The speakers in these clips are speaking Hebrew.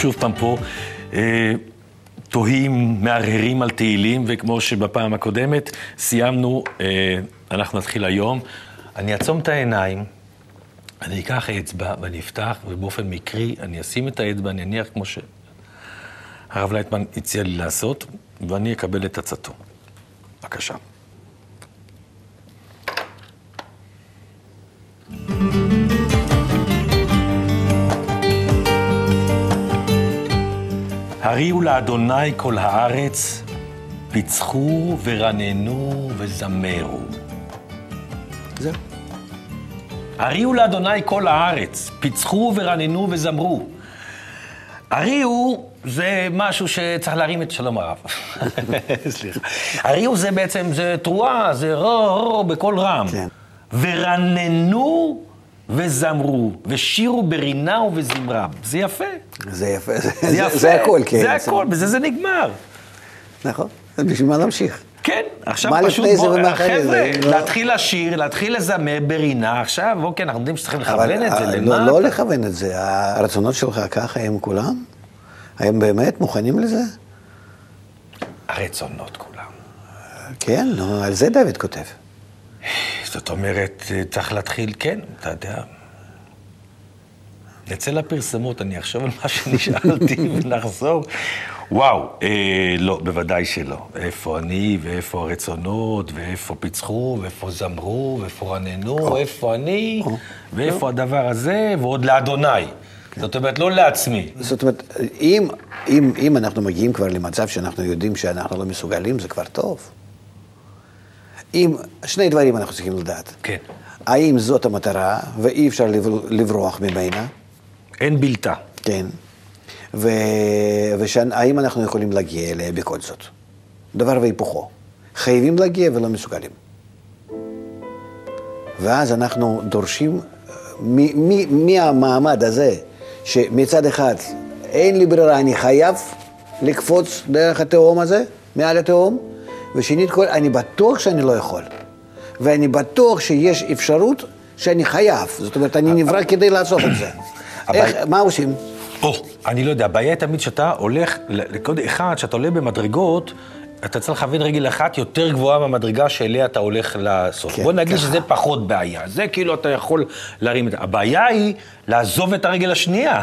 שוב פעם פה, אה, תוהים, מהרהרים על תהילים, וכמו שבפעם הקודמת סיימנו, אה, אנחנו נתחיל היום. אני אעצום את העיניים, אני אקח אצבע ואני אפתח, ובאופן מקרי אני אשים את האצבע, אני אניח כמו שהרב לייטמן הציע לי לעשות, ואני אקבל את עצתו. בבקשה. הריעו לאדוני כל הארץ, פיצחו ורננו וזמרו. זהו. הריעו לאדוני כל הארץ, פיצחו ורננו וזמרו. הריעו זה משהו שצריך להרים את שלום הרב. סליחה. הריעו זה בעצם, זה תרועה, זה רו רו בקול רם. כן. ורננו וזמרו, ושירו ברינה ובזמרה. זה יפה. זה יפה, זה, יפה. זה הכל, כן. זה הכל, בזה זה נגמר. נכון, בשביל מה להמשיך? כן, עכשיו פשוט, בוא, חבר'ה? לא- להתחיל לשיר, להתחיל לזמר ברינה, עכשיו, אוקיי, אנחנו יודעים שצריכים לכוון את זה, אה, למה? לא, לא לכוון את זה, הרצונות שלך ככה הם כולם? הם באמת מוכנים לזה? הרצונות כולם. כן, על זה דוד כותב. זאת אומרת, צריך להתחיל, כן, אתה יודע. נצא לפרסמות, אני אחשוב על מה שנשאלתי ונחזור. וואו, אה, לא, בוודאי שלא. איפה אני, ואיפה הרצונות, ואיפה פיצחו, ואיפה זמרו, ואיפה רננו, איפה אני, ואיפה הדבר הזה, ועוד לאדוני. זאת אומרת, לא לעצמי. זאת אומרת, אם, אם, אם אנחנו מגיעים כבר למצב שאנחנו יודעים שאנחנו לא מסוגלים, זה כבר טוב. אם, שני דברים אנחנו צריכים לדעת. כן. האם זאת המטרה, ואי אפשר לבר- לברוח ממנה, אין בלתה. כן, ו... והאם אנחנו יכולים להגיע אליה בכל זאת. דבר והיפוכו. חייבים להגיע ולא מסוגלים. ואז אנחנו דורשים מהמעמד הזה, שמצד אחד אין לי ברירה, אני חייב לקפוץ דרך התהום הזה, מעל התהום, ושנית כל, אני בטוח שאני לא יכול. ואני בטוח שיש אפשרות שאני חייב. זאת אומרת, אני נברא כדי לעשות את זה. איך, מה עושים? או, אני לא יודע, הבעיה היא תמיד שאתה הולך, לקוד אחד, שאתה עולה במדרגות, אתה צריך לכוון רגל אחת יותר גבוהה מהמדרגה שאליה אתה הולך לעשות. כן, בוא נגיד ככה. שזה פחות בעיה. זה כאילו אתה יכול להרים את זה. הבעיה היא לעזוב את הרגל השנייה.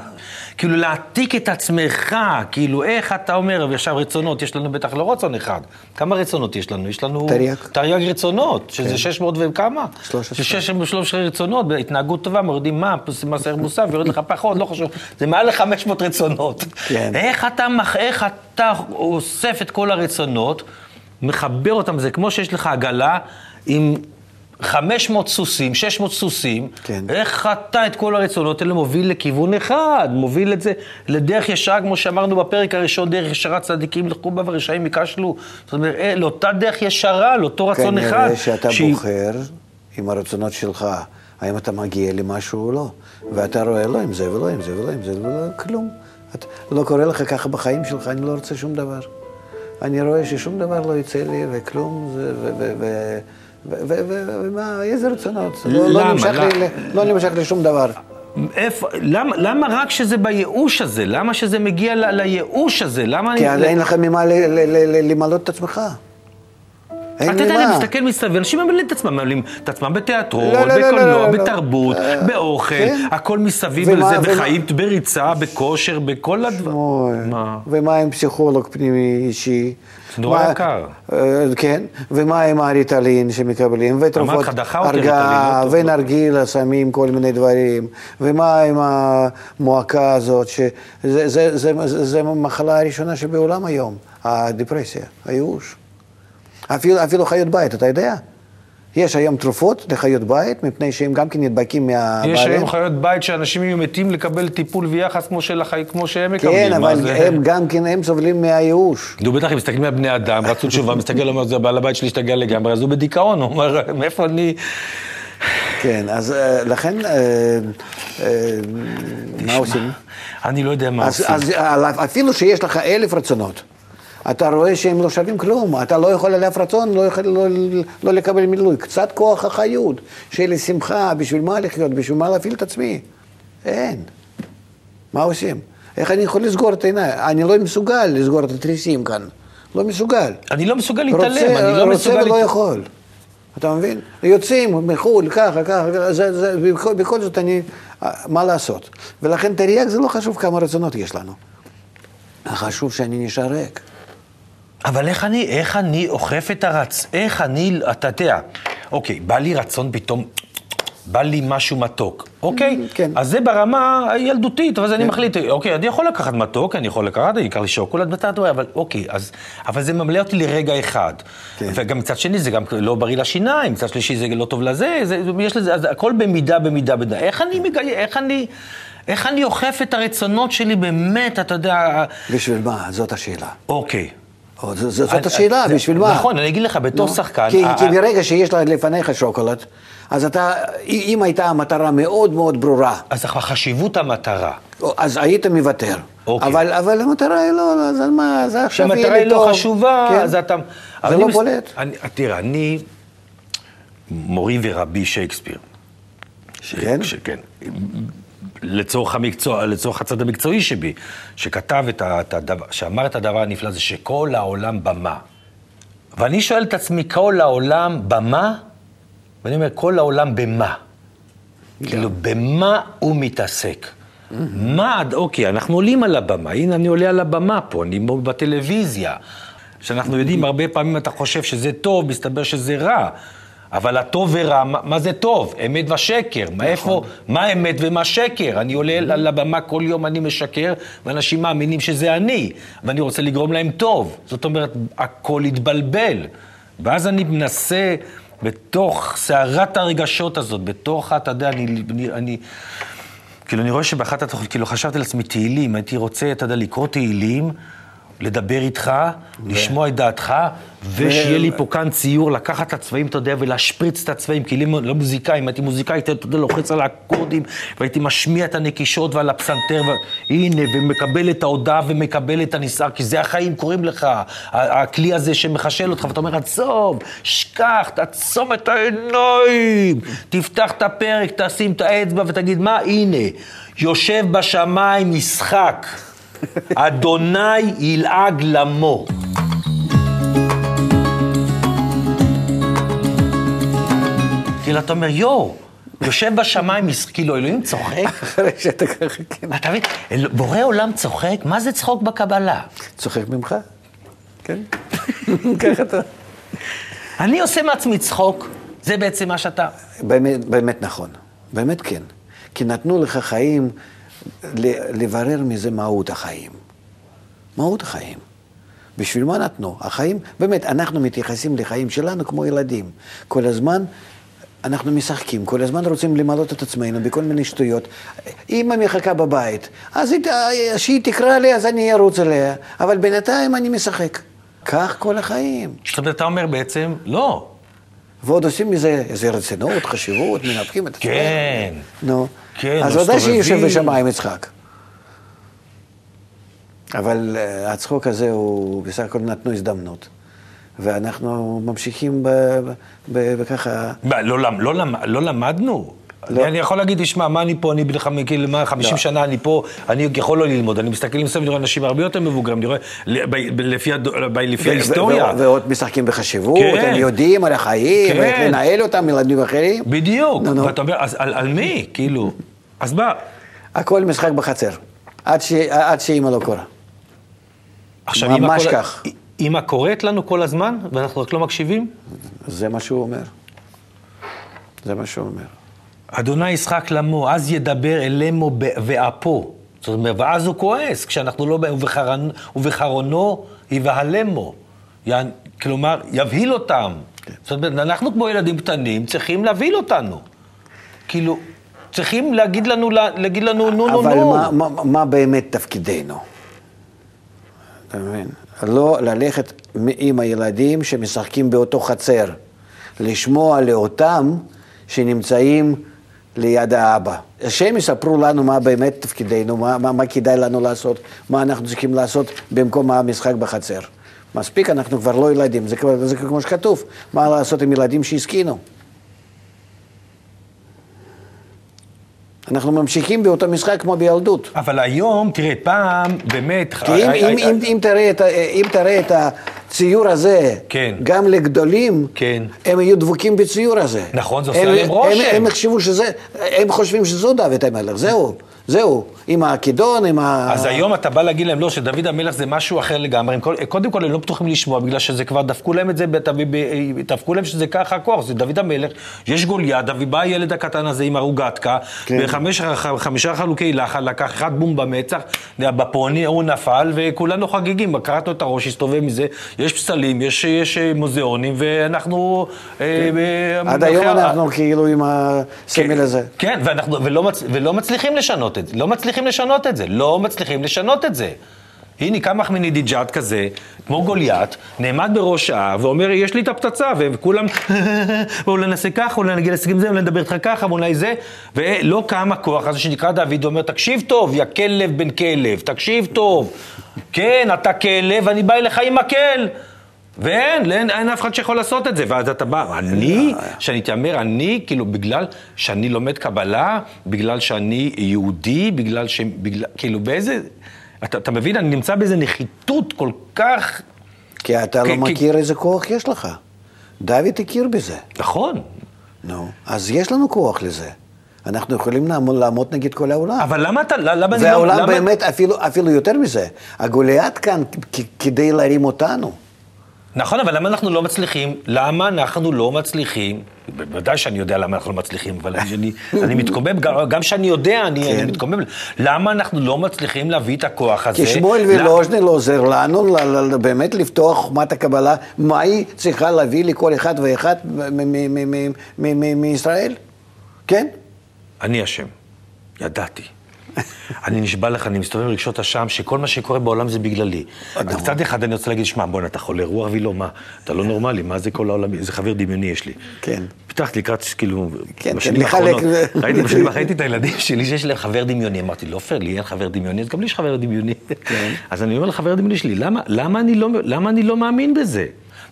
כאילו להעתיק את עצמך, כאילו איך אתה אומר, ועכשיו רצונות, יש לנו בטח לא רצון אחד. כמה רצונות יש לנו? יש לנו... תרי"ג. תרי"ג רצונות, שזה 600 וכמה? 13. זה 613 רצונות, בהתנהגות טובה, מורידים מה, פלוס מס ערך מוסף, ויורד לך פחות, לא חשוב. זה מעל ל-500 רצונות. כן. איך אתה, מח- איך אתה אוסף את כל הרצונות, מחבר אותם, זה כמו שיש לך עגלה עם 500 סוסים, 600 סוסים, כן. איך אתה את כל הרצונות האלה מוביל לכיוון אחד, מוביל את זה לדרך ישרה, כמו שאמרנו בפרק הראשון, דרך ישרה צדיקים ילכו בה ורשעים ייכשלו. זאת אומרת, אה, לאותה דרך ישרה, לאותו רצון אחד. כנראה שאתה שהיא- בוחר עם הרצונות שלך, האם אתה מגיע למשהו או לא. ואתה רואה לא עם זה ולא עם זה ולא עם זה ולא כלום. את, לא קורה לך ככה בחיים שלך, אני לא רוצה שום דבר. אני רואה ששום דבר לא יצא לי וכלום, זה, ו, ו, ומה, איזה רצונות? לא, לא? נמשך למה? לא דבר. איפה, למה, למה רק שזה בייאוש הזה? למה שזה מגיע לייאוש הזה? למה כי אני... אין לך ממה למלא את עצמך. אין אתה יודע, אני. מסתכל מסביב, אנשים ממלאים את עצמם, ממלאים את עצמם בתיאטרון, לא, לא, לא, בקולנוע. בתרבות, אה, באוכל, כן. הכל מסביב לזה, בחיים, בריצה, בכושר, בכל הדברים. ומה עם פסיכולוג פנימי אישי? זה נורא יקר. אה, כן, ומה עם הריטלין שמקבלים, ותרופות הרגעה. ונרגילה, שמים כל מיני דברים, ומה עם המועקה הזאת, שזה זה, זה, זה, זה המחלה הראשונה שבעולם היום, הדיפרסיה, הייאוש. אפילו, אפילו חיות בית, אתה יודע? יש היום תרופות לחיות בית, מפני שהם גם כן נדבקים מהבעלים. יש היום חיות בית שאנשים יהיו מתים לקבל טיפול ויחס כמו, של החי... כמו שהם מקבלים. כן, אבל זה? הם גם כן, הם סובלים מהייאוש. נו, בטח, הם מסתכלים על בני אדם, רצו תשובה, מסתכל, אומר, זה בעל הבית שלי השתגע לגמרי, אז הוא בדיכאון, הוא אומר, מאיפה אני... כן, אז אה, לכן, אה, אה, מה עושים? אני לא יודע מה אז, עושים. אז אפילו שיש לך אלף רצונות, אתה רואה שהם לא שווים כלום, אתה לא יכול על אף רצון לא, יכול, לא, לא לקבל מילוי. קצת כוח החיות, לי שמחה, בשביל מה לחיות, בשביל מה להפעיל את עצמי? אין. מה עושים? איך אני יכול לסגור את העיניים? אני לא מסוגל לסגור את התריסים כאן. לא מסוגל. אני לא מסוגל להתעלם, רוצה, אני לא רוצה מסוגל... ולא להת- יכול. אתה מבין? יוצאים מחו"ל, ככה, ככה, זה, זה, בכל, בכל זאת אני, מה לעשות? ולכן תרי"ג זה לא חשוב כמה רצונות יש לנו. חשוב שאני נשאר ריק. אבל איך אני, איך אני אוכף את הרצ... איך אני, אתה יודע, אוקיי, בא לי רצון פתאום, בא לי משהו מתוק, אוקיי? כן. אז זה ברמה הילדותית, ואז אני מחליט, אוקיי, אני יכול לקחת מתוק, אני יכול לקחת, אני אקח לי שוקולד רואה, אבל אוקיי, אז, אבל זה ממלא אותי לרגע אחד. כן. וגם מצד שני, זה גם לא בריא לשיניים, מצד שלישי זה לא טוב לזה, זה, יש לזה, אז הכל במידה, במידה, במידה. איך אני מגיע, איך אני... איך אני אוכף את הרצונות שלי באמת, אתה יודע, בשביל מה? זאת השאלה. אוקיי. זאת השאלה, בשביל מה? נכון, אני אגיד לך, בתור שחקן... כי, ברגע שיש לפניך שוקולד, אז אתה, אם הייתה המטרה מאוד מאוד ברורה, אז חשיבות המטרה. אז היית מוותר. אוקיי. אבל, אבל המטרה היא לא, אז על מה, זה עכשיו כשהמטרה יהיה היא לי לא טוב. חשובה, כן. אז אתה... זה לא בולט. אני- תראה, אני מורי ורבי שייקספיר. ש- כן? שכן. לצורך המקצוע, לצורך הצד המקצועי שבי, שכתב את הדבר, שאמר את הדבר הנפלא הזה, שכל העולם במה. ואני שואל את עצמי, כל העולם במה? ואני אומר, כל העולם במה? כאילו, במה הוא מתעסק? מה, אוקיי, אנחנו עולים על הבמה, הנה אני עולה על הבמה פה, אני בטלוויזיה. שאנחנו יודעים, הרבה פעמים אתה חושב שזה טוב, מסתבר שזה רע. אבל הטוב ורע, מה, מה זה טוב? אמת ושקר. מה איפה, מה אמת ומה שקר? אני עולה על הבמה כל יום, אני משקר, ואנשים מאמינים שזה אני, ואני רוצה לגרום להם טוב. זאת אומרת, הכל התבלבל. ואז אני מנסה, בתוך סערת הרגשות הזאת, בתוך, אתה יודע, אני... אני, אני כאילו, אני רואה שבאחת התוכנית, כאילו, חשבתי לעצמי תהילים, הייתי רוצה, אתה יודע, לקרוא תהילים, לדבר איתך, לשמוע את דעתך, ושיהיה לי פה כאן ציור, לקחת את הצבעים, אתה יודע, ולהשפריץ את הצבעים, כי לי לא מוזיקאי, אם הייתי מוזיקאי, אתה יודע, לוחץ על האקורדים, והייתי משמיע את הנקישות ועל הפסנתר, והנה, ומקבל את ההודעה ומקבל את הנסער, כי זה החיים קוראים לך, הכלי הזה שמחשל אותך, ואתה אומר, עצום, שכח, תעצום את העיניים, תפתח את הפרק, תשים את האצבע ותגיד, מה, הנה, יושב בשמיים משחק. אדוני ילעג למו. כאילו, אתה אומר, יואו, יושב בשמיים, כאילו, אלוהים צוחק? אחרי שאתה ככה, כן. אתה מבין? בורא עולם צוחק? מה זה צחוק בקבלה? צוחק ממך? כן. ככה אתה... אני עושה מעצמי צחוק, זה בעצם מה שאתה... באמת, באמת נכון, באמת כן. כי נתנו לך חיים לברר מזה מהות החיים. מהות החיים. בשביל מה נתנו? החיים, באמת, אנחנו מתייחסים לחיים שלנו כמו ילדים. כל הזמן אנחנו משחקים, כל הזמן רוצים למלות את עצמנו בכל מיני שטויות. אמא מחכה בבית, אז שהיא תקרא לי, אז אני ארוץ אליה, אבל בינתיים אני משחק. כך כל החיים. זאת אומרת, אתה אומר בעצם, לא. ועוד עושים מזה איזה רצינות, חשיבות, מנפחים את עצמם. כן. נו. כן, אז ודאי. שיושב בשמיים יצחק. אבל uh, הצחוק הזה הוא בסך הכל נתנו הזדמנות. ואנחנו ממשיכים בככה... לא, לא, למ- לא למדנו? לא. אני, יכול להגיד, תשמע, מה אני פה, אני בן חמ- כאילו, מה, 50 לא. שנה אני פה, אני יכול לא ללמוד, אני מסתכל מסביב, אני רואה אנשים הרבה יותר מבוגרים, אני רואה, לפי, הד- לפי ההיסטוריה. ועוד משחקים בחשיבות, כן. הם יודעים על החיים, כן. לנהל אותם, ילדים אחרים. בדיוק, נו, נו. ואתה אומר, אז על, על מי? כאילו, אז מה? הכל משחק בחצר, עד ש- עד שאימא לא קורה. עכשיו, ממש כל- כך. אמא קוראת לנו כל הזמן, ואנחנו רק לא מקשיבים? זה מה שהוא אומר. זה מה שהוא אומר. אדוני ישחק למו, אז ידבר אלמו ואפו. זאת אומרת, ואז הוא כועס, כשאנחנו לא... באים, ובחרנ- ובחרונו יבהלמו. כלומר, יבהיל אותם. זאת אומרת, אנחנו כמו ילדים קטנים, צריכים להבהיל אותנו. כאילו, צריכים להגיד לנו, להגיד לנו נו נו אבל נו. מה, מה, מה באמת תפקידנו? אתה מבין? לא ללכת עם הילדים שמשחקים באותו חצר, לשמוע לאותם שנמצאים ליד האבא. שהם יספרו לנו מה באמת תפקידנו, מה, מה, מה כדאי לנו לעשות, מה אנחנו צריכים לעשות במקום המשחק בחצר. מספיק, אנחנו כבר לא ילדים, זה, זה כמו שכתוב, מה לעשות עם ילדים שהסכינו. אנחנו ממשיכים באותו משחק כמו בילדות. אבל היום, תראה, פעם, באמת... כי אם, אה, אם, אה, אם, אם, תראה את, אם תראה את הציור הזה, כן. גם לגדולים, כן. הם יהיו דבוקים בציור הזה. נכון, זה עושה הם, עליהם רושם. הם, הם יחשבו שזה, הם חושבים שזו דוד המלך, זהו, זהו, עם הכידון, עם ה... אז היום אתה בא להגיד להם, לא, שדוד המלך זה משהו אחר לגמרי. הם קודם כל, הם לא פתוחים לשמוע, בגלל שזה כבר דפקו להם את זה, דפקו להם שזה ככה הכוח, זה דוד המלך, יש גוליית, דוד בא הילד הקטן הזה עם הרוגטקה, כן. וחמש- ח- חמישה חלוקי לחל, לקח אחד בום במצח, בפוני, הוא נפל, וכולנו חגיגים, קרענו את הראש, הסתובב מזה, יש פסלים, יש, יש אה, מוזיאונים, ואנחנו... אה, אה, עד היום אנחנו כאילו עם הסמל הזה. כן, ואנחנו, ולא, מצ, ולא מצליחים לשנות את זה, לא מצליחים לשנות את זה, לא מצליחים לשנות את זה. הנה, קם אחמדינג'אד כזה, כמו גוליית, נעמד בראש ההר ואומר, יש לי את הפצצה, וכולם, ואולי נעשה ככה, אולי נגיע להישגים זה, אולי נדבר איתך ככה, ואולי זה, ולא קם הכוח הזה שנקרא דוד, ואומר, תקשיב טוב, יא כלב בן כלב, תקשיב טוב. כן, אתה כלב, אני בא אליך עם מקל. ואין, אין, אין אף אחד שיכול לעשות את זה. ואז אתה בא, אני, שאני מתיימר, אני, כאילו, בגלל שאני לומד קבלה, בגלל שאני יהודי, בגלל ש... בגלל, כאילו, באיזה... אתה, אתה מבין, אני נמצא באיזה נחיתות כל כך... כי אתה לא כי- כי- מכיר איזה כוח יש לך. דוד הכיר בזה. נכון. נו, אז יש לנו כוח לזה. אנחנו יכולים לעמוד, לעמוד נגד כל העולם. אבל למה אתה... למה אני לא... והעולם. באמת, אפילו, אפילו יותר מזה, הגוליית כאן כדי להרים אותנו. נכון, אבל למה אנחנו לא מצליחים? למה אנחנו לא מצליחים? בוודאי שאני יודע למה אנחנו לא מצליחים, אבל אני, אני, מתקומם, גם, גם שאני יודע, אני, כן. אני מתקומם. למה אנחנו לא מצליחים להביא את הכוח הזה? כי שמואל למה- ולוז'נל עוזר לנו באמת לפתוח חוכמת הקבלה, מה היא צריכה להביא לכל אחד ואחד מ- מ- מ- מ- מ- מ- מישראל? כן? אני אשם, ידעתי. אני נשבע לך, אני מסתובב עם רגשות אשם, שכל מה שקורה בעולם זה בגללי. מצד אחד אני רוצה להגיד, שמע, בוא'נה, אתה חולה רוח ולא, מה? אתה לא נורמלי, מה זה כל העולם? איזה חבר דמיוני יש לי. כן. פתחתי לקראת, כאילו, כן, בשנים. האחרונות, ראיתי בשנים ראיתי את הילדים שלי שיש להם חבר דמיוני. אמרתי, לא פייר, לי אין חבר דמיוני, אז גם לי יש חבר דמיוני. כן. אז אני אומר לחבר דמיוני שלי, למה, לא, למה אני לא מאמין בזה?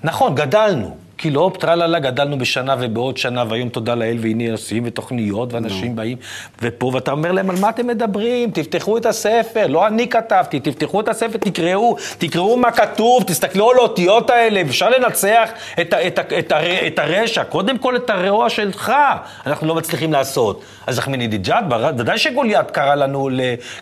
נכון, גדלנו. כאילו, הופ, טרללה, גדלנו בשנה ובעוד שנה, והיום תודה לאל, והנה עושים, ותוכניות, ואנשים באים, ופה, ואתה אומר להם, על מה אתם מדברים? תפתחו את הספר, לא אני כתבתי, תפתחו את הספר, תקראו, תקראו מה כתוב, תסתכלו על האותיות האלה, אפשר לנצח את, את, ה, את, הר, את הרשע, קודם כל את הרוע שלך, אנחנו לא מצליחים לעשות. אז אחמדינג'אד, ודאי שגוליית קרא לנו,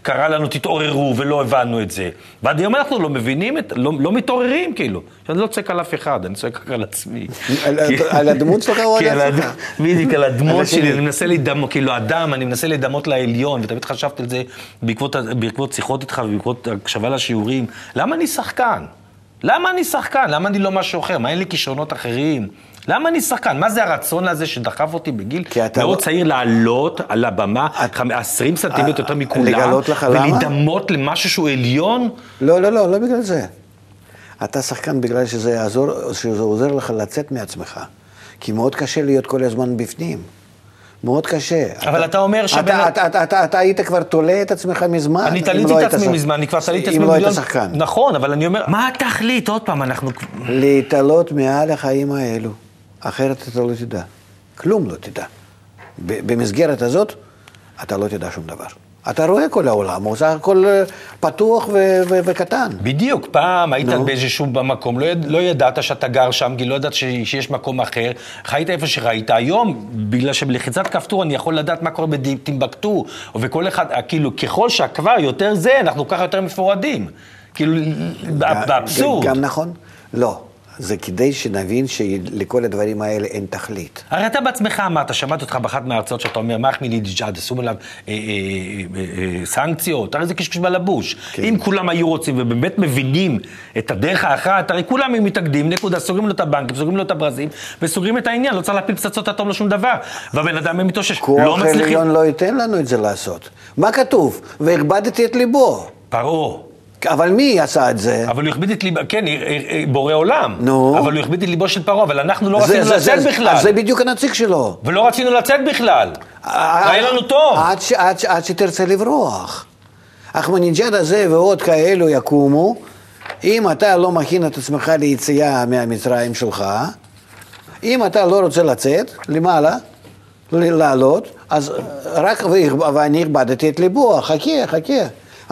קרא לנו, תתעוררו, ולא הבנו את זה. ועד היום אנחנו לא מבינים, את, לא, לא מתעוררים, כאילו. אני לא צועק על אף אחד, אני צועק רק על עצמי. על- כי- על הדמות שלך או על עצמך? בדיוק, על הדמות. שלי, אני מנסה להידמות, כאילו אדם, אני מנסה להידמות לעליון, ותמיד חשבתי על זה בעקבות, שיחות איתך ובעקבות הקשבה לשיעורים. למה אני שחקן? למה אני שחקן? למה אני לא משהו אחר? מה, אין לי כישרונות אחרים? למה אני שחקן? מה זה הרצון הזה שדחף אותי בגיל כי אתה מאוד לא- צעיר לעלות על הבמה, 20 סנטימטר יותר מכולם, לגלות לך למה? ולהידמות למשהו שהוא עליון? לא, לא, לא, לא בגלל זה. אתה שחקן בגלל שזה יעזור, שזה עוזר לך לצאת מעצמך. כי מאוד קשה להיות כל הזמן בפנים. מאוד קשה. אבל אתה אומר שבן- אתה, אתה, אתה, אתה, אתה היית כבר תולה את עצמך מזמן. אני תליתי לא את עצמי שח- מזמן, אני כבר תליתי את עצמי אם לא היית מיליון- שחקן. נכון, אבל אני אומר, מה התכלית? עוד פעם, אנחנו... להתעלות מעל החיים האלו, אחרת אתה לא תדע. כלום לא תדע. במסגרת הזאת, אתה לא תדע שום דבר. אתה רואה כל העולם, הוא סך הכל אה, פתוח ו- ו- וקטן. בדיוק, פעם היית נו. באיזשהו מקום, לא, יד, לא ידעת שאתה גר שם, כי לא ידעת ש, שיש מקום אחר, חיית איפה שראית. היום, בגלל שבלחיצת כפתור אני יכול לדעת מה קורה בטימבקטו, וכל אחד, כאילו, ככל שהכבר יותר זה, אנחנו ככה יותר מפורדים. כאילו, באבסורד. גם נכון? לא. זה כדי שנבין שלכל הדברים האלה אין תכלית. הרי אתה בעצמך אמרת, שמעתי אותך באחת מההרצאות שאתה אומר, מה אחמדינג'אד, עשו עליו אה, אה, אה, סנקציות, הרי זה קשקוש בלבוש. כן. אם כולם היו רוצים ובאמת מבינים את הדרך האחת, הרי כולם היו מתאגדים, נקודה, סוגרים לו את הבנקים, סוגרים לו את הברזים, וסוגרים את העניין, לא צריך להפיל פצצות אטום לשום דבר. והבן אדם מתאושש, לא כוח מצליחים. עליון לא ייתן לנו את זה לעשות. מה כתוב? והכבדתי את ליבו. פרעה. אבל מי עשה את זה? אבל הוא הכביד את ליבו, כן, אה, אה, אה, בורא עולם. נו. אבל הוא הכביד את ליבו של פרעה, אבל אנחנו לא זה- רצינו זה- לצאת זה- בכלל. זה בדיוק הנציג שלו. ולא רצינו לצאת בכלל. היה לנו טוב. עד, ש, עד, שתרצה לברוח. אחמדינג'אד הזה ועוד כאלו יקומו, אם אתה לא מכין את עצמך ליציאה מהמצרים שלך, אם אתה לא רוצה לצאת למעלה, לעלות, אז רק, ואני הכבדתי את ליבו, חכה, חכה.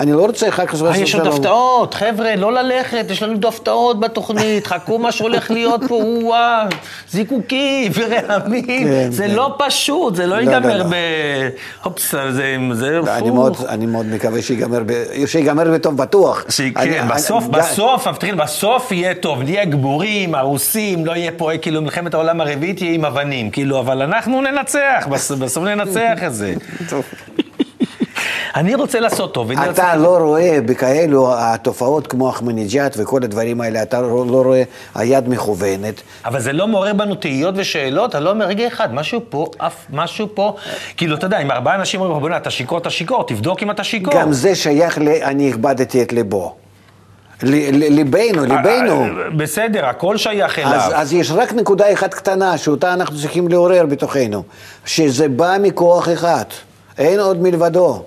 אני לא רוצה אחר כך... אה, יש עוד הפתעות, חבר'ה, לא ללכת, יש לנו עוד הפתעות בתוכנית, חכו מה שהולך להיות פה, וואו, זיקוקים ורעמים, כן, זה כן. לא פשוט, זה לא לא, ייגמר לא. ב... הופס, זה... זה אני. מאוד, מקווה שיגמר, שיגמר בטוב בטוח. כן, בסוף, בסוף, מבטיחים, בסוף יהיה טוב, נהיה גבורים, הרוסים, לא יהיה פה, כאילו, מלחמת העולם הרביעית יהיה עם אבנים, כאילו, אבל אנחנו ננצח, בס- בסוף ננצח את זה. אני רוצה לעשות טוב. ואני רוצה- אתה לא רואה בכאלו התופעות כמו אחמדינג'אד וכל הדברים האלה, אתה לא לא רואה היד מכוונת. אבל זה לא מעורר בנו תהיות ושאלות, אתה לא אומר, רגע אחד, משהו פה, אף, משהו פה, כאילו, אתה יודע, אם ארבעה אנשים אומרים, בוא'נה, אתה שיכור, אתה שיכור, תבדוק אם אתה שיכור. גם זה שייך ל... אני הכבדתי את ליבו. ליבנו, ליבנו. אה, בסדר, הכל שייך אליו. אז, אז יש רק נקודה אחת קטנה שאותה אנחנו צריכים לעורר בתוכנו, שזה בא מכוח אחד, אין עוד מלבדו.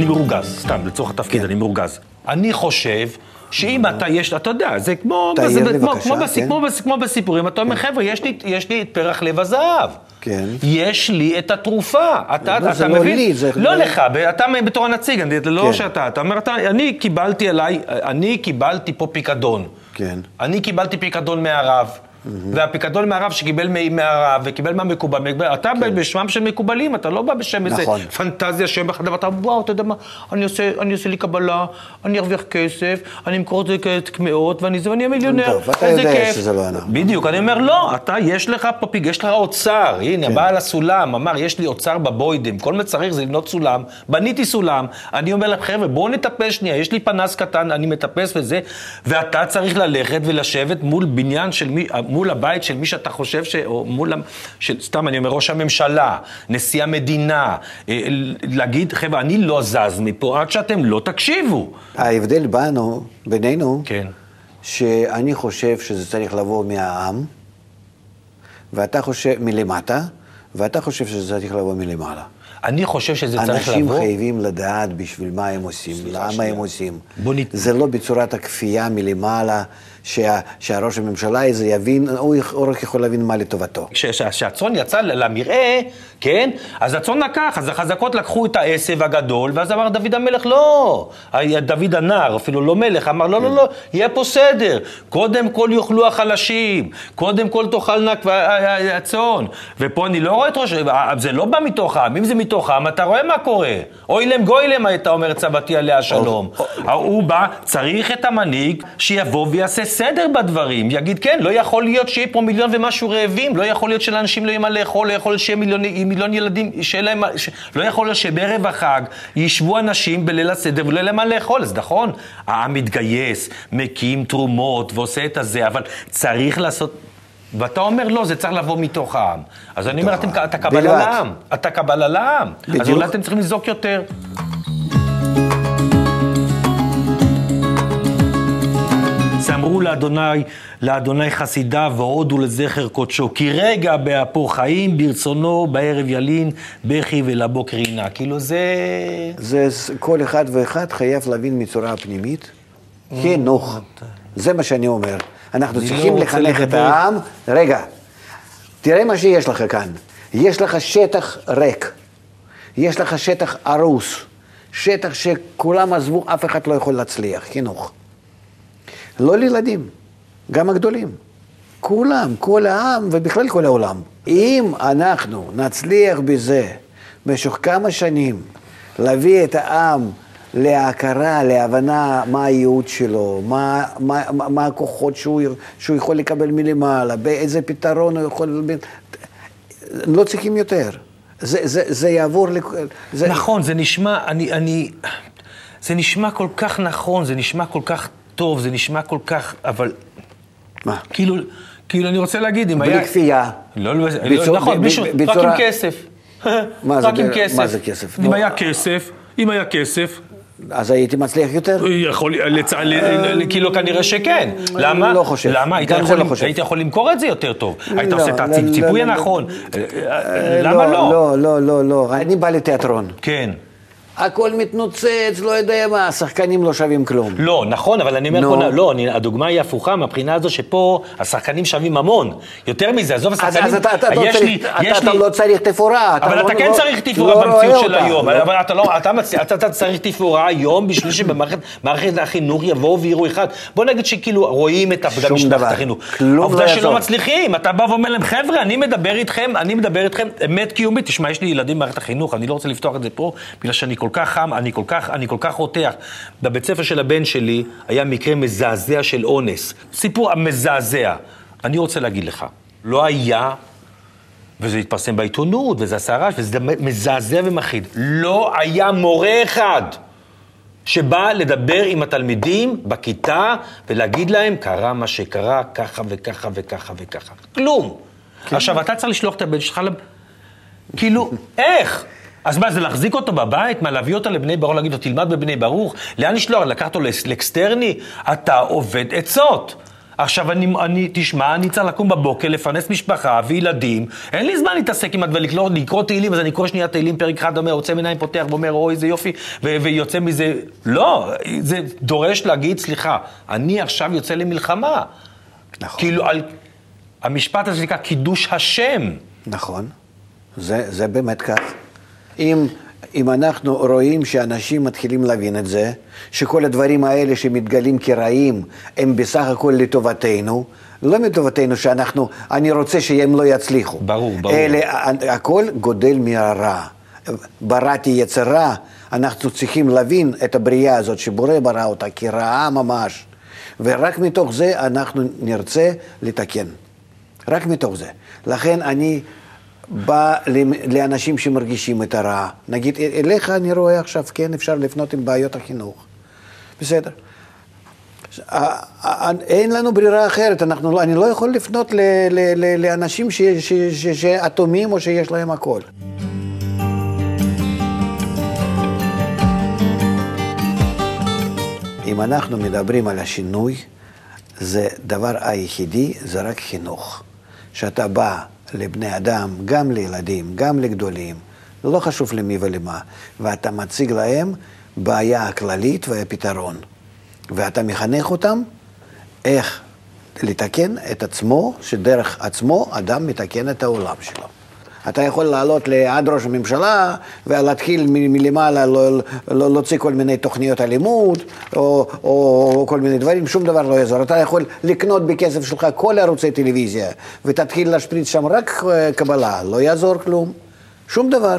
אני מרוגז, סתם, לצורך כן. התפקיד, אני מרוגז. אני חושב שאם אתה, יש, אתה יודע, זה כמו, תעיר זה, לי כמו, בבקשה, כמו, בס- כן. כמו, בס- כמו בסיפורים, אתה אומר, חבר'ה, יש לי, יש לי את פרח לב הזהב. כן. יש לי את התרופה. אתה, לא, אתה זה לא מבין? לי, זה- לא לך, ב- אתה בתור הנציג, אני- לא כן. שאתה. אתה אומר, אתה, אני קיבלתי עליי, אני קיבלתי פה פיקדון. כן. אני קיבלתי פיקדון מהרב. והפיקדון מהרב שקיבל מהרב וקיבל מהמקובל, אתה בשמם של מקובלים, אתה לא בא בשם איזה נכון. פנטזיה שם אחד, ואתה, וואו, אתה יודע מה, אני עושה, אני עושה לי קבלה, אני ארוויח כסף, אני אמכור את זה כקמעות, ואני זה, ואני אהיה מיליונר. טוב, אתה איזה יודע כיף. שזה לא אנחנו. בדיוק, אני אומר, לא, אתה, יש לך פה פיג, יש לך אוצר, הנה, כן. בעל הסולם אמר, יש לי אוצר בבוידם, כל מה שצריך זה לבנות סולם, בניתי סולם, אני אומר להם, חבר'ה, בואו נטפס שנייה, יש לי פנס קטן, אני מטפס וזה, ואתה צריך ללכת ולשבת מול בניין של מי, מול הבית של מי שאתה חושב ש... או מול... של, סתם, אני אומר, ראש הממשלה, נשיא המדינה, אה, להגיד, חבר'ה, אני לא זז מפה עד שאתם לא תקשיבו. ההבדל בנו, בינינו, כן. שאני חושב שזה צריך לבוא מהעם, ואתה חושב, מלמטה, ואתה חושב שזה צריך לבוא מלמעלה. אני חושב שזה צריך אנשים לבוא... חייבים לדעת בשביל מה הם עושים, למה שנייה. הם עושים. בוא נת- זה לא בצורת הכפייה מלמעלה, שה, שהראש הממשלה הזה יבין, הוא הוא רק יכול להבין מה לטובתו. כשהצאן יצא למרעה, כן, אז הצאן לקח, אז החזקות לקחו את העשב הגדול, ואז אמר דוד המלך, לא, דוד הנער, אפילו לא מלך, אמר, לא, לא, לא, יהיה פה סדר. קודם כל יאכלו החלשים, קודם כל תאכלנה כב- הצאן. ופה אני לא רואה את ראש, זה לא בא מתוך העם, אם זה מתוך העם, אתה רואה מה קורה. אוי להם גוי להם, הייתה אומרת סבתי עליה השלום. הוא בא, צריך את המנהיג שיבוא ויעשה סדר בדברים. יגיד, כן, לא יכול להיות שיהיה פה מיליון ומשהו רעבים, לא יכול להיות שלאנשים לא יהיה מה לאכול, לא יכול להיות שיהיה מיליון, מיליון ילדים, שיהיה להם, ש... לא יכול להיות שבערב החג ישבו אנשים בליל הסדר ולא יהיה להם מה לאכול. אז נכון, העם מתגייס, מקים תרומות ועושה את הזה, אבל צריך לעשות... ואתה אומר, לא, זה צריך לבוא מתוך העם. אז אני אומר, אתם, אתה קבלה. לעם. אתה קבלה לעם. אז בדיוק. אולי אתם צריכים לזעוק יותר. שאמרו לאדוני, לאדוני חסידיו והודו לזכר קודשו, כי רגע באפו חיים, ברצונו בערב ילין, בכי ולבוקר יינה. כאילו זה... זה כל אחד ואחד חייב להבין מצורה הפנימית, חינוך. זה מה שאני אומר. אנחנו צריכים לא לחנך את. העם. רגע, תראה מה שיש לך כאן. יש לך שטח ריק. יש לך שטח הרוס. שטח שכולם עזבו, אף אחד לא יכול להצליח. חינוך. לא לילדים, גם הגדולים. כולם, כל העם ובכלל כל העולם. אם אנחנו נצליח בזה במשך כמה שנים להביא את העם להכרה, להבנה מה הייעוד שלו, מה, מה, מה, הכוחות שהוא, שהוא יכול לקבל מלמעלה, באיזה פתרון הוא יכול... לא צריכים יותר. זה, זה, זה יעבור... לכ... זה... נכון, זה נשמע, אני, אני... זה נשמע כל כך נכון, זה נשמע כל כך טוב, זה נשמע כל כך... אבל מה? כאילו, כאילו אני רוצה להגיד, אם בלי היה... כפייה. לא, לא, לא נכון, ב- בלי ב- שום- רק עם כסף. מה זה רק עם כסף. מה זה כסף? אם. היה כסף, אם היה כסף, אז הייתי מצליח יותר? יכול, לצ... ל- כאילו כנראה שכן. למה? לא חושב. למה? היית יכול, לא. היית יכול למכור את זה יותר טוב. היית לא, עושה את לא, הציפוי לא, לא, הנכון. אה, למה לא? לא, לא, לא, לא. אני בא לתיאטרון. כן. הכל מתנוצץ, לא יודע מה, השחקנים לא שווים כלום. לא, נכון, אבל אני אומר נו. פה, לא, אני, הדוגמה היא הפוכה מהבחינה הזו שפה השחקנים שווים המון. יותר מזה, עזוב, אז, השחקנים, אז אתה, אתה, לא יש צריך, לי, אתה, יש אתה לי, לא צריך תפאורה. אבל לא, אתה כן לא, צריך תפאורה לא במציאות של אותה. היום. לא. אבל אתה לא, אתה, מצ- אתה, אתה צריך תפאורה היום בשביל שבמערכת מערכת החינוך יבואו ויראו אחד. בוא נגיד שכאילו רואים את גם שום משפחת דבר. החינוך. כלום לא העובדה שלא. מצליחים, אתה בא ואומר להם, חבר'ה, אני מדבר איתכם, אני מדבר איתכם אמת קיומית. תשמע, יש לי ילדים במערכת החינוך, אני לא רוצה לפתוח את זה פה, בגלל שאני כל כך חם, אני כל כך, אני כל כך רותח. בבית ספר של הבן שלי היה מקרה מזעזע של אונס. סיפור מזעזע. אני רוצה להגיד לך, לא היה וזה התפרסם בעיתונות, וזה עשה רעש, וזה מזעזע ומחריד. לא היה מורה אחד שבא לדבר עם התלמידים בכיתה ולהגיד להם, קרה מה שקרה, ככה וככה וככה וככה. כלום. כן. עכשיו, אתה צריך לשלוח את הבן שלך. כאילו, איך? אז מה, זה להחזיק אותו בבית? מה, להביא אותו לבני ברוך, להגיד לו, תלמד בבני ברוך? לאן לשלוח? לקחת אותו לאקסטרני? אתה עובד עצות. עכשיו, אני, אני, תשמע, אני צריך לקום בבוקר, לפרנס משפחה וילדים. אין לי זמן להתעסק עם ולקרוא לקרוא תהילים, אז אני קורא שנייה תהילים, פרק אחד אומר, עוצם עיניים, פותח ואומר, אוי, איזה יופי, ו- ויוצא מזה... לא, זה דורש להגיד, סליחה, אני עכשיו יוצא למלחמה. נכון. כאילו, על... המשפט הזה נקרא קידוש השם. נכון, זה, זה באמת כך. אם, אם אנחנו רואים שאנשים מתחילים להבין את זה, שכל הדברים האלה שמתגלים כרעים הם בסך הכל לטובתנו, לא מטובתנו שאנחנו, אני רוצה שהם לא יצליחו. ברור, ברור. אלא ה- הכל גודל מהרע. בראתי יצרה, אנחנו צריכים להבין את הבריאה הזאת שבורא ברא אותה כרעה ממש, ורק מתוך זה אנחנו נרצה לתקן. רק מתוך זה. לכן אני בא לאנשים שמרגישים את הרע. נגיד, אליך אני רואה עכשיו, כן, אפשר לפנות עם בעיות החינוך. בסדר. אין לנו ברירה אחרת, אנחנו, לא- אני לא יכול לפנות ל, ל, ל, לאנשים שאטומים או שיש להם הכל. אם אנחנו מדברים על השינוי, זה דבר היחידי, זה רק חינוך. שאתה בא לבני אדם, גם לילדים, גם לגדולים, לא חשוב למי ולמה, ואתה מציג להם בעיה הכללית והפתרון. ואתה מחנך אותם איך לתקן את עצמו, שדרך עצמו אדם מתקן את העולם שלו. אתה יכול לעלות לעד ראש הממשלה ולהתחיל מ- מלמעלה לא- לא- להוציא כל מיני תוכניות הלימוד או, או, או כל מיני דברים, שום דבר לא יעזור. אתה יכול לקנות בכסף שלך כל ערוצי טלוויזיה ותתחיל להשפריץ שם רק אה, קבלה, לא יעזור כלום, שום דבר,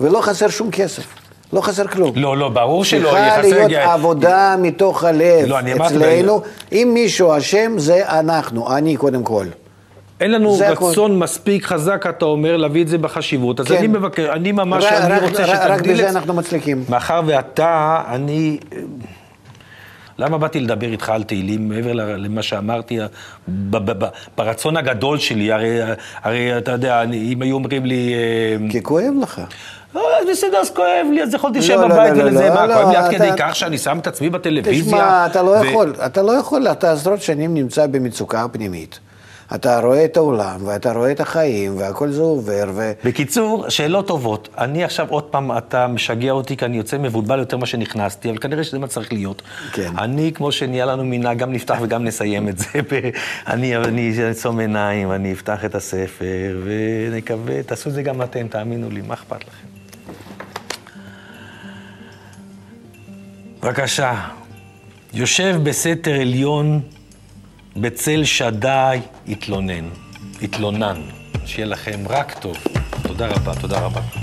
ולא חסר שום כסף. לא חסר כלום. לא, לא, ברור שלא, צריכה יחסי- להיות עבודה מתוך הלב לא, אצלנו. אם מישהו אשם, זה אנחנו, אני קודם כל. אין לנו זה הכל. רצון מספיק חזק, אתה אומר, להביא את זה בחשיבות. אז כן. אני מבקש, אני ממש, רק- אני רק- רוצה רק- רק שתגדיל בזה את... אנחנו מצליחים. מאחר ואתה, אני... למה באתי לדבר איתך על תהילים, מעבר למה שאמרתי, ברצון הגדול שלי, הרי, הרי אתה יודע, אני- אם היו אומרים לי... אה, כי כואב לך. לא, אז בסדר, אז כואב לי, אז יכולתי לשבת לא, לא, בבית לא, ולזה, לא, מה, לא, כואב לי עד כדי כך שאני שם את עצמי בטלוויזיה. תשמע, אתה לא יכול, אתה לא יכול, אתה עשרות שנים נמצא במצוקה פנימית. אתה רואה את העולם, ואתה רואה את החיים, והכל זה עובר, ו... בקיצור, שאלות טובות. אני עכשיו, עוד פעם, אתה משגע אותי, כי אני יוצא מבולבל יותר ממה שנכנסתי, אבל כנראה שזה מה צריך להיות. כן. אני, כמו שנהיה לנו מנהג, גם נפתח וגם נסיים את זה. אני אעצום עיניים, אני אפתח את הספר, ונקווה, תעשו את זה גם אתם, תאמינו לי, מה אכפת לכם? בבקשה. יושב בסתר עליון, בצל שדי, התלונן. התלונן. שיהיה לכם רק טוב. תודה רבה, תודה רבה.